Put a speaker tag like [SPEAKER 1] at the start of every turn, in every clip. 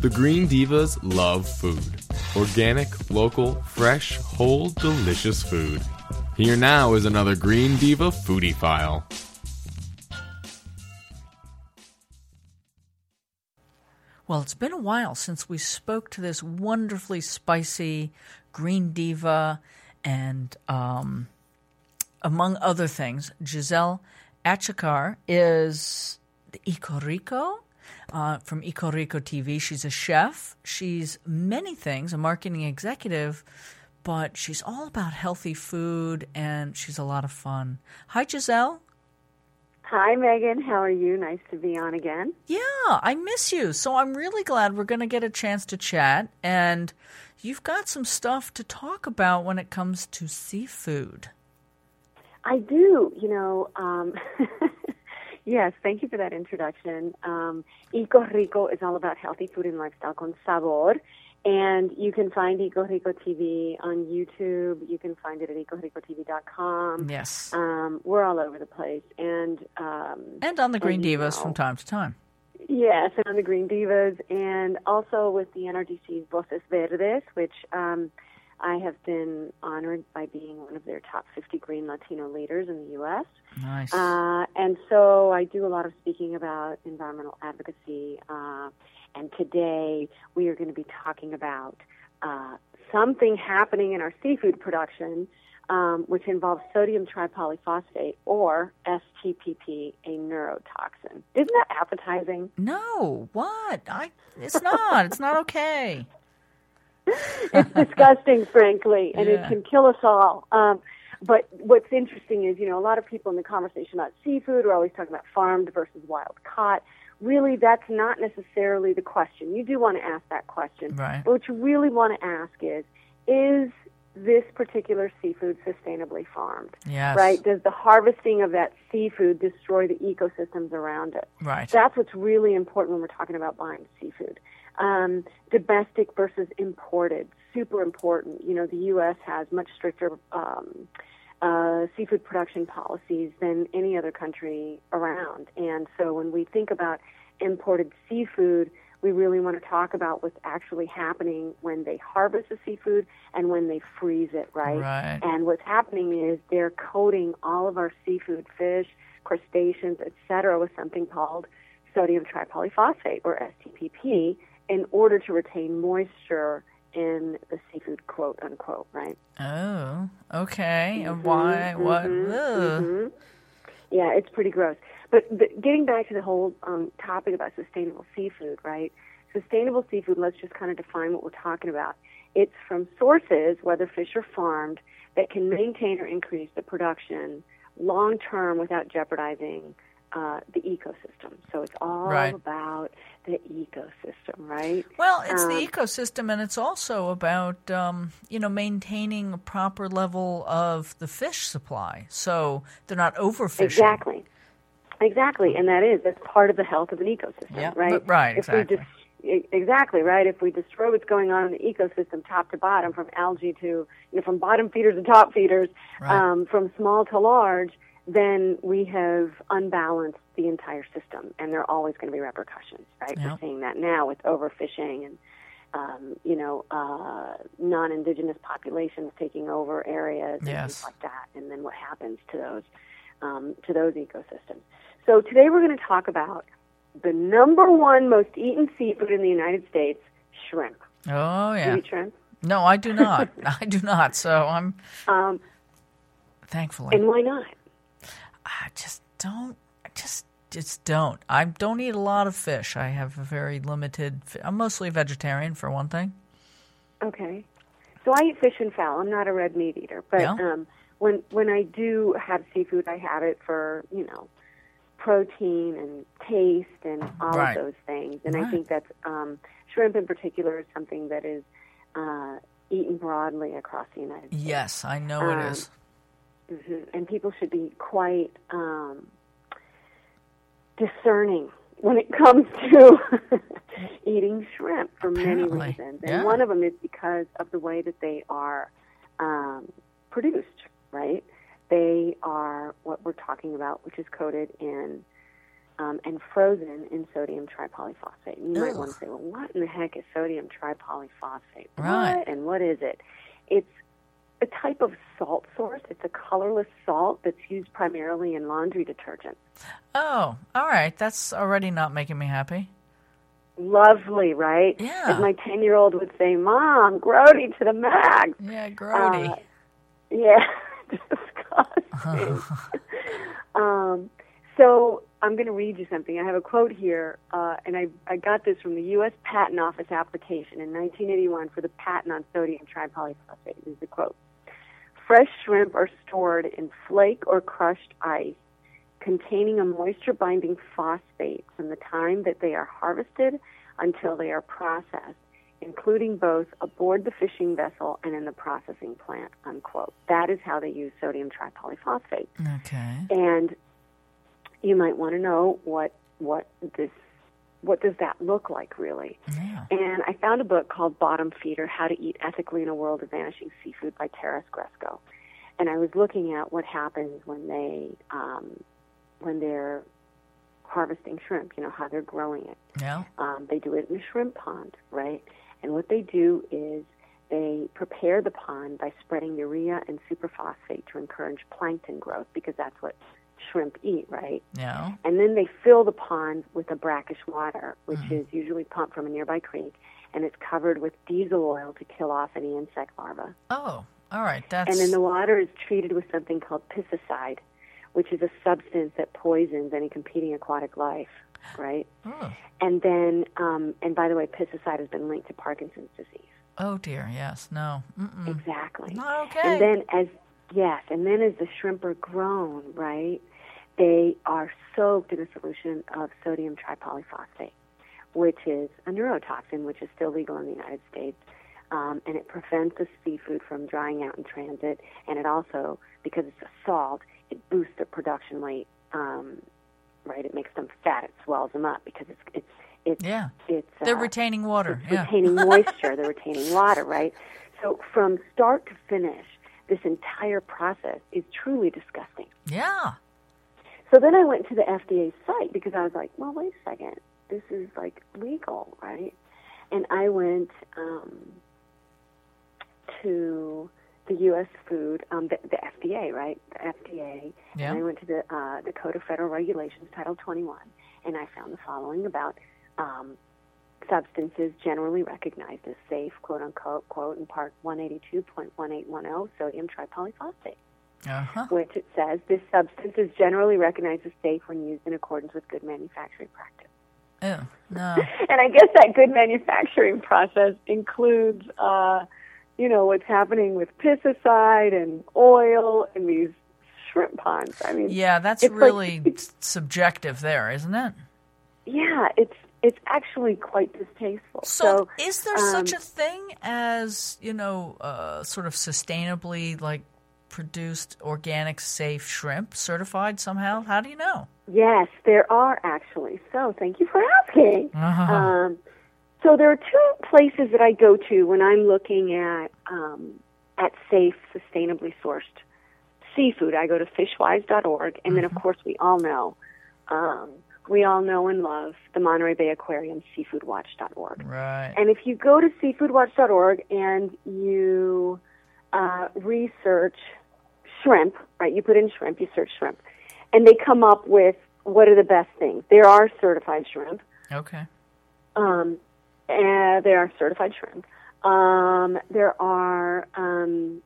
[SPEAKER 1] The Green Divas love food. Organic, local, fresh, whole, delicious food. Here now is another Green Diva foodie file.
[SPEAKER 2] Well, it's been a while since we spoke to this wonderfully spicy green diva and, um, among other things, Giselle Achecar is the Eco Rico uh, from Eco Rico TV. She's a chef. She's many things, a marketing executive, but she's all about healthy food and she's a lot of fun. Hi, Giselle.
[SPEAKER 3] Hi, Megan. How are you? Nice to be on again.
[SPEAKER 2] Yeah, I miss you. So I'm really glad we're going to get a chance to chat. And you've got some stuff to talk about when it comes to seafood.
[SPEAKER 3] I do. You know, um, yes, thank you for that introduction. Um, Eco Rico is all about healthy food and lifestyle con sabor. And you can find Eco Rico TV on YouTube. You can find it at ecoricotv.com.
[SPEAKER 2] Yes.
[SPEAKER 3] Um, we're all over the place. And um,
[SPEAKER 2] and on the Green Divas
[SPEAKER 3] know,
[SPEAKER 2] from time to time.
[SPEAKER 3] Yes, and on the Green Divas, and also with the NRDC's Voces Verdes, which um, I have been honored by being one of their top 50 green Latino leaders in the U.S.
[SPEAKER 2] Nice.
[SPEAKER 3] Uh, and so I do a lot of speaking about environmental advocacy. Uh, and today we are going to be talking about uh, something happening in our seafood production, um, which involves sodium tripolyphosphate or STPP, a neurotoxin. Isn't that appetizing?
[SPEAKER 2] no, what? I. It's not. it's not okay.
[SPEAKER 3] it's disgusting, frankly, and
[SPEAKER 2] Yeah.
[SPEAKER 3] it can kill us all. Um, but what's interesting is, you know, a lot of people in the conversation about seafood are always talking about farmed versus wild caught. Really, that's not necessarily the question. You do want to ask that question.
[SPEAKER 2] Right.
[SPEAKER 3] But what you really want to ask is, is this particular seafood sustainably farmed?
[SPEAKER 2] Yes.
[SPEAKER 3] Right? Does the harvesting of that seafood destroy the ecosystems around it?
[SPEAKER 2] Right.
[SPEAKER 3] That's what's really important when we're talking about buying seafood. Um, domestic versus imported, super important. You know, the U.S. has much stricter um, uh, seafood production policies than any other country around. And so when we think about imported seafood, we really want to talk about what's actually happening when they harvest the seafood and when they freeze it, right?
[SPEAKER 2] Right.
[SPEAKER 3] And what's happening is they're coating all of our seafood, fish, crustaceans, etc., with something called sodium tripolyphosphate or STPP in order to retain moisture in the seafood, quote unquote, right?
[SPEAKER 2] Oh, okay. And Why? What? Ugh.
[SPEAKER 3] Mhm. Yeah, it's pretty gross. But, but getting back to the whole um, topic about sustainable seafood, right? Sustainable seafood, let's just kind of define what we're talking about. It's from sources, whether fish or farmed, that can maintain or increase the production long term without jeopardizing uh, the ecosystem. So it's all
[SPEAKER 2] Right.
[SPEAKER 3] about the ecosystem, right?
[SPEAKER 2] Well, it's the
[SPEAKER 3] Um,
[SPEAKER 2] ecosystem, and it's also about um, you know maintaining a proper level of the fish supply, so they're not overfishing.
[SPEAKER 3] Exactly. Exactly, and that is that's part of the health of an ecosystem,
[SPEAKER 2] Yeah,
[SPEAKER 3] right?
[SPEAKER 2] but- right,
[SPEAKER 3] If
[SPEAKER 2] exactly.
[SPEAKER 3] exactly right. If we destroy what's going on in the ecosystem, top to bottom, from algae to you know from bottom feeders to top feeders,
[SPEAKER 2] Right.
[SPEAKER 3] um, from small to large, then we have unbalanced the entire system, and there are always going to be repercussions, right?
[SPEAKER 2] Yeah.
[SPEAKER 3] We're seeing that now with overfishing and um, you know uh, non-indigenous populations taking over areas and things like that, and then what happens to those um, to those ecosystems. So today we're going to talk about the number one most eaten seafood in the United States, shrimp.
[SPEAKER 2] Oh
[SPEAKER 3] Do
[SPEAKER 2] yeah.
[SPEAKER 3] you eat shrimp?
[SPEAKER 2] No, I do not. I do not. So I'm
[SPEAKER 3] Um,
[SPEAKER 2] thankfully.
[SPEAKER 3] and why not?
[SPEAKER 2] I just don't. I just just don't. I don't eat a lot of fish. I have a very limited. I'm mostly vegetarian for one thing.
[SPEAKER 3] Okay. So I eat fish and fowl. I'm not a red meat eater, but
[SPEAKER 2] Yeah.
[SPEAKER 3] um, when when I do have seafood, I have it for you know protein and taste and all
[SPEAKER 2] Right.
[SPEAKER 3] of those things. And I think that's um, shrimp in particular is something that is uh, eaten broadly across the United States.
[SPEAKER 2] Yes, I know
[SPEAKER 3] Um,
[SPEAKER 2] it is.
[SPEAKER 3] Hmm And people should be quite um, discerning when it comes to eating shrimp for many reasons. And
[SPEAKER 2] yeah.
[SPEAKER 3] one of them is because of the way that they are um, produced, right? They are what we're talking about, which is coated in um, and frozen in sodium tripolyphosphate. You might
[SPEAKER 2] Ugh.
[SPEAKER 3] want to say, well, what in the heck is sodium tripolyphosphate?
[SPEAKER 2] Right.
[SPEAKER 3] What and what is it? It's a type of salt source. It's a colorless salt that's used primarily in laundry detergent.
[SPEAKER 2] Oh, all right. That's already not making me happy.
[SPEAKER 3] Lovely, right?
[SPEAKER 2] Yeah.
[SPEAKER 3] As my 10 year old would say, Mom, grody to the max.
[SPEAKER 2] Yeah, grody.
[SPEAKER 3] Uh, yeah, disgusting. um, so I'm going to read you something. I have a quote here, uh, and I, I got this from the U.S. Patent Office application in 1981 for the patent on sodium tripolyphosphate. This is the quote. Fresh shrimp are stored in flake or crushed ice containing a moisture binding phosphate from the time that they are harvested until they are processed, including both aboard the fishing vessel and in the processing plant, unquote. That is how they use sodium tripolyphosphate.
[SPEAKER 2] okay.
[SPEAKER 3] And you might want to know what what this what does that look like really?
[SPEAKER 2] Yeah.
[SPEAKER 3] And I found a book called Bottom Feeder: How to Eat Ethically in a World of Vanishing Seafood by Taras Grescoe. And I was looking at what happens when they um, when they're harvesting shrimp. You know how they're growing it.
[SPEAKER 2] Yeah.
[SPEAKER 3] Um, they do it in a shrimp pond, right? And what they do is they prepare the pond by spreading urea and superphosphate to encourage plankton growth because that's what shrimp eat, right?
[SPEAKER 2] Yeah.
[SPEAKER 3] And then they fill the pond with a brackish water, which is usually pumped from a nearby creek, and it's covered with diesel oil to kill off any insect larvae.
[SPEAKER 2] Oh, all right. That's
[SPEAKER 3] And then the water is treated with something called piscicide, which is a substance that poisons any competing aquatic life, right?
[SPEAKER 2] oh.
[SPEAKER 3] And then, um, and by the way, piscicide has been linked to Parkinson's disease.
[SPEAKER 2] oh dear. Yes. No. Mm-mm.
[SPEAKER 3] Exactly.
[SPEAKER 2] Not okay.
[SPEAKER 3] And then as yes, and then as the shrimp are grown, right, they are soaked in a solution of sodium tripolyphosphate, which is a neurotoxin, which is still legal in the United States. Um, and it prevents the seafood from drying out in transit, and it also, because it's a salt, it boosts their production rate. Um, right, it makes them fat. It swells them up because it's it's it's
[SPEAKER 2] yeah.
[SPEAKER 3] it's
[SPEAKER 2] They're
[SPEAKER 3] uh,
[SPEAKER 2] retaining water. Yeah.
[SPEAKER 3] retaining moisture, they're retaining water, right? So from start to finish, this entire process is truly disgusting.
[SPEAKER 2] Yeah.
[SPEAKER 3] So then I went to the FDA site because I was like, well, wait a second, this is like legal, right? And I went um, to the U.S. Food, um, the, the FDA, right? The FDA.
[SPEAKER 2] Yeah.
[SPEAKER 3] And I went to the uh, the Code of Federal Regulations, Title 21, and I found the following about um, substances generally recognized as safe, quote unquote, quote in Part 182.1810, sodium tripolyphosphate
[SPEAKER 2] Uh huh.
[SPEAKER 3] which it says this substance is generally recognized as safe when used in accordance with good manufacturing practice.
[SPEAKER 2] Ew. No.
[SPEAKER 3] And I guess that good manufacturing process includes, uh, you know, what's happening with pesticide and oil and these shrimp ponds. I mean,
[SPEAKER 2] Yeah, that's
[SPEAKER 3] It's like-
[SPEAKER 2] really subjective there, isn't it?
[SPEAKER 3] yeah, it's it's actually quite distasteful.
[SPEAKER 2] So, is there
[SPEAKER 3] um,
[SPEAKER 2] such a thing as you know, uh, sort of sustainably like produced organic safe shrimp certified somehow? How do you know?
[SPEAKER 3] Yes, there are actually. So thank you for asking.
[SPEAKER 2] Uh-huh.
[SPEAKER 3] Um, so there are two places that I go to when I'm looking at um, at safe, sustainably sourced seafood. I go to fishwise.org, and then of course we all know, um, we all know and love the Monterey Bay Aquarium, seafoodwatch.org.
[SPEAKER 2] Right.
[SPEAKER 3] And if you go to seafoodwatch.org and you uh, research shrimp, right? You put in shrimp, you search shrimp, and they come up with what are the best things. There are certified shrimp.
[SPEAKER 2] Okay.
[SPEAKER 3] Um, and there are certified shrimp. Um, there are um,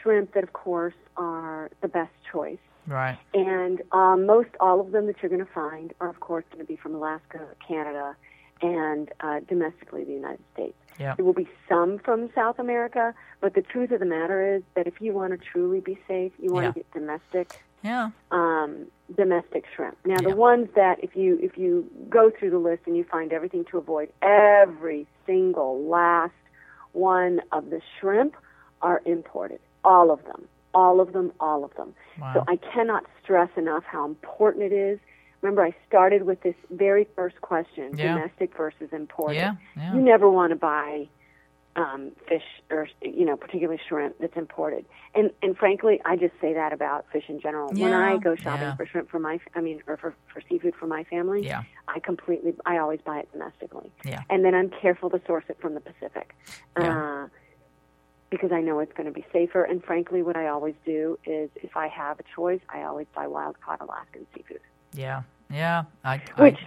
[SPEAKER 3] shrimp that, of course, are the best choice.
[SPEAKER 2] Right.
[SPEAKER 3] And um, most all of them that you're going to find are, of course, going to be from Alaska, Canada, and uh, domestically the United States.
[SPEAKER 2] Yeah.
[SPEAKER 3] There will be some from South America, but the truth of the matter is that if you want to truly be safe, you want
[SPEAKER 2] Yeah.
[SPEAKER 3] to get domestic
[SPEAKER 2] Yeah.
[SPEAKER 3] um, domestic shrimp. Now,
[SPEAKER 2] Yeah.
[SPEAKER 3] the ones that if you if you go through the list and you find everything to avoid, every single last one of the shrimp are imported. All of them. All of them. All of them.
[SPEAKER 2] Wow.
[SPEAKER 3] So I cannot stress enough how important it is. Remember, I started with this very first question:
[SPEAKER 2] Yeah.
[SPEAKER 3] domestic versus imported.
[SPEAKER 2] Yeah. Yeah.
[SPEAKER 3] You never want to buy um, fish or you know particularly shrimp that's imported. And and frankly, I just say that about fish in general.
[SPEAKER 2] Yeah,
[SPEAKER 3] when I go shopping
[SPEAKER 2] yeah.
[SPEAKER 3] for shrimp for my, I mean, or for for seafood for my family,
[SPEAKER 2] Yeah.
[SPEAKER 3] I completely, I always buy it domestically.
[SPEAKER 2] Yeah.
[SPEAKER 3] And then I'm careful to source it from the Pacific.
[SPEAKER 2] Yeah.
[SPEAKER 3] Uh, because I know it's going to be safer. And frankly, what I always do is if I have a choice, I always buy wild caught Alaskan seafood.
[SPEAKER 2] Yeah. Yeah. I, I-
[SPEAKER 3] Which,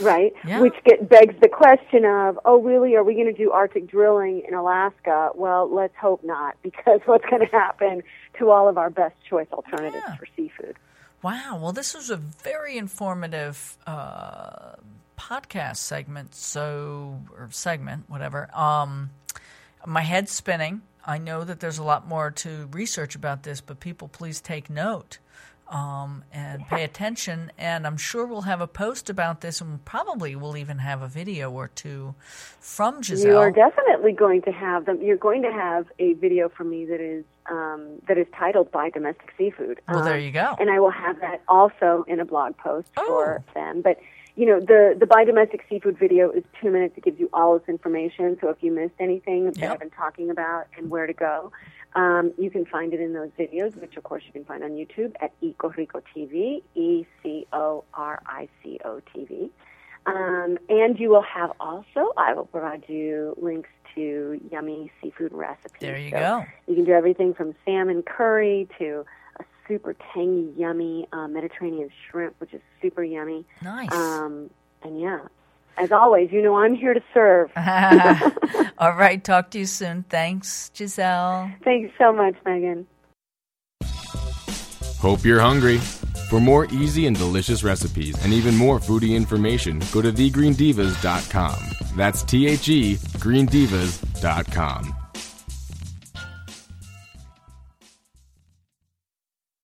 [SPEAKER 3] right?
[SPEAKER 2] Yeah.
[SPEAKER 3] Which get, begs the question of, oh, really? Are we going to do Arctic drilling in Alaska? Well, let's hope not, because what's going to happen to all of our best choice alternatives
[SPEAKER 2] Yeah.
[SPEAKER 3] for seafood?
[SPEAKER 2] Wow. Well, this was a very informative uh, podcast segment. So, or segment, whatever. Um, my head's spinning. I know that there's a lot more to research about this, but people, please take note um, and pay attention. And I'm sure we'll have a post about this, and probably we'll even have a video or two from Giselle.
[SPEAKER 3] You are definitely going to have them. You're going to have a video from me that is um, that is titled "Buy Domestic Seafood."
[SPEAKER 2] Well, there
[SPEAKER 3] Um,
[SPEAKER 2] you go.
[SPEAKER 3] And I will have that also in a blog post
[SPEAKER 2] Oh.
[SPEAKER 3] for them. But you know, the the "Buy Domestic Seafood" video is two minutes. It gives you all this information. So if you missed anything that
[SPEAKER 2] Yep.
[SPEAKER 3] I've been talking about and where to go, um, you can find it in those videos, which of course you can find on YouTube at Eco Rico TV, E C O R I C O TV. Um, and you will have also, I will provide you links to yummy seafood recipes.
[SPEAKER 2] There you
[SPEAKER 3] So
[SPEAKER 2] go.
[SPEAKER 3] You can do everything from salmon curry to a super tangy, yummy uh, Mediterranean shrimp, which is super yummy.
[SPEAKER 2] Nice.
[SPEAKER 3] Um, and yeah, as always, you know I'm here to serve.
[SPEAKER 2] All right. Talk to you soon. Thanks, Giselle.
[SPEAKER 3] Thanks so much, Megan.
[SPEAKER 1] Hope you're hungry. For more easy and delicious recipes and even more foodie information, go to thegreendivas.com. That's T H E greendivas.com.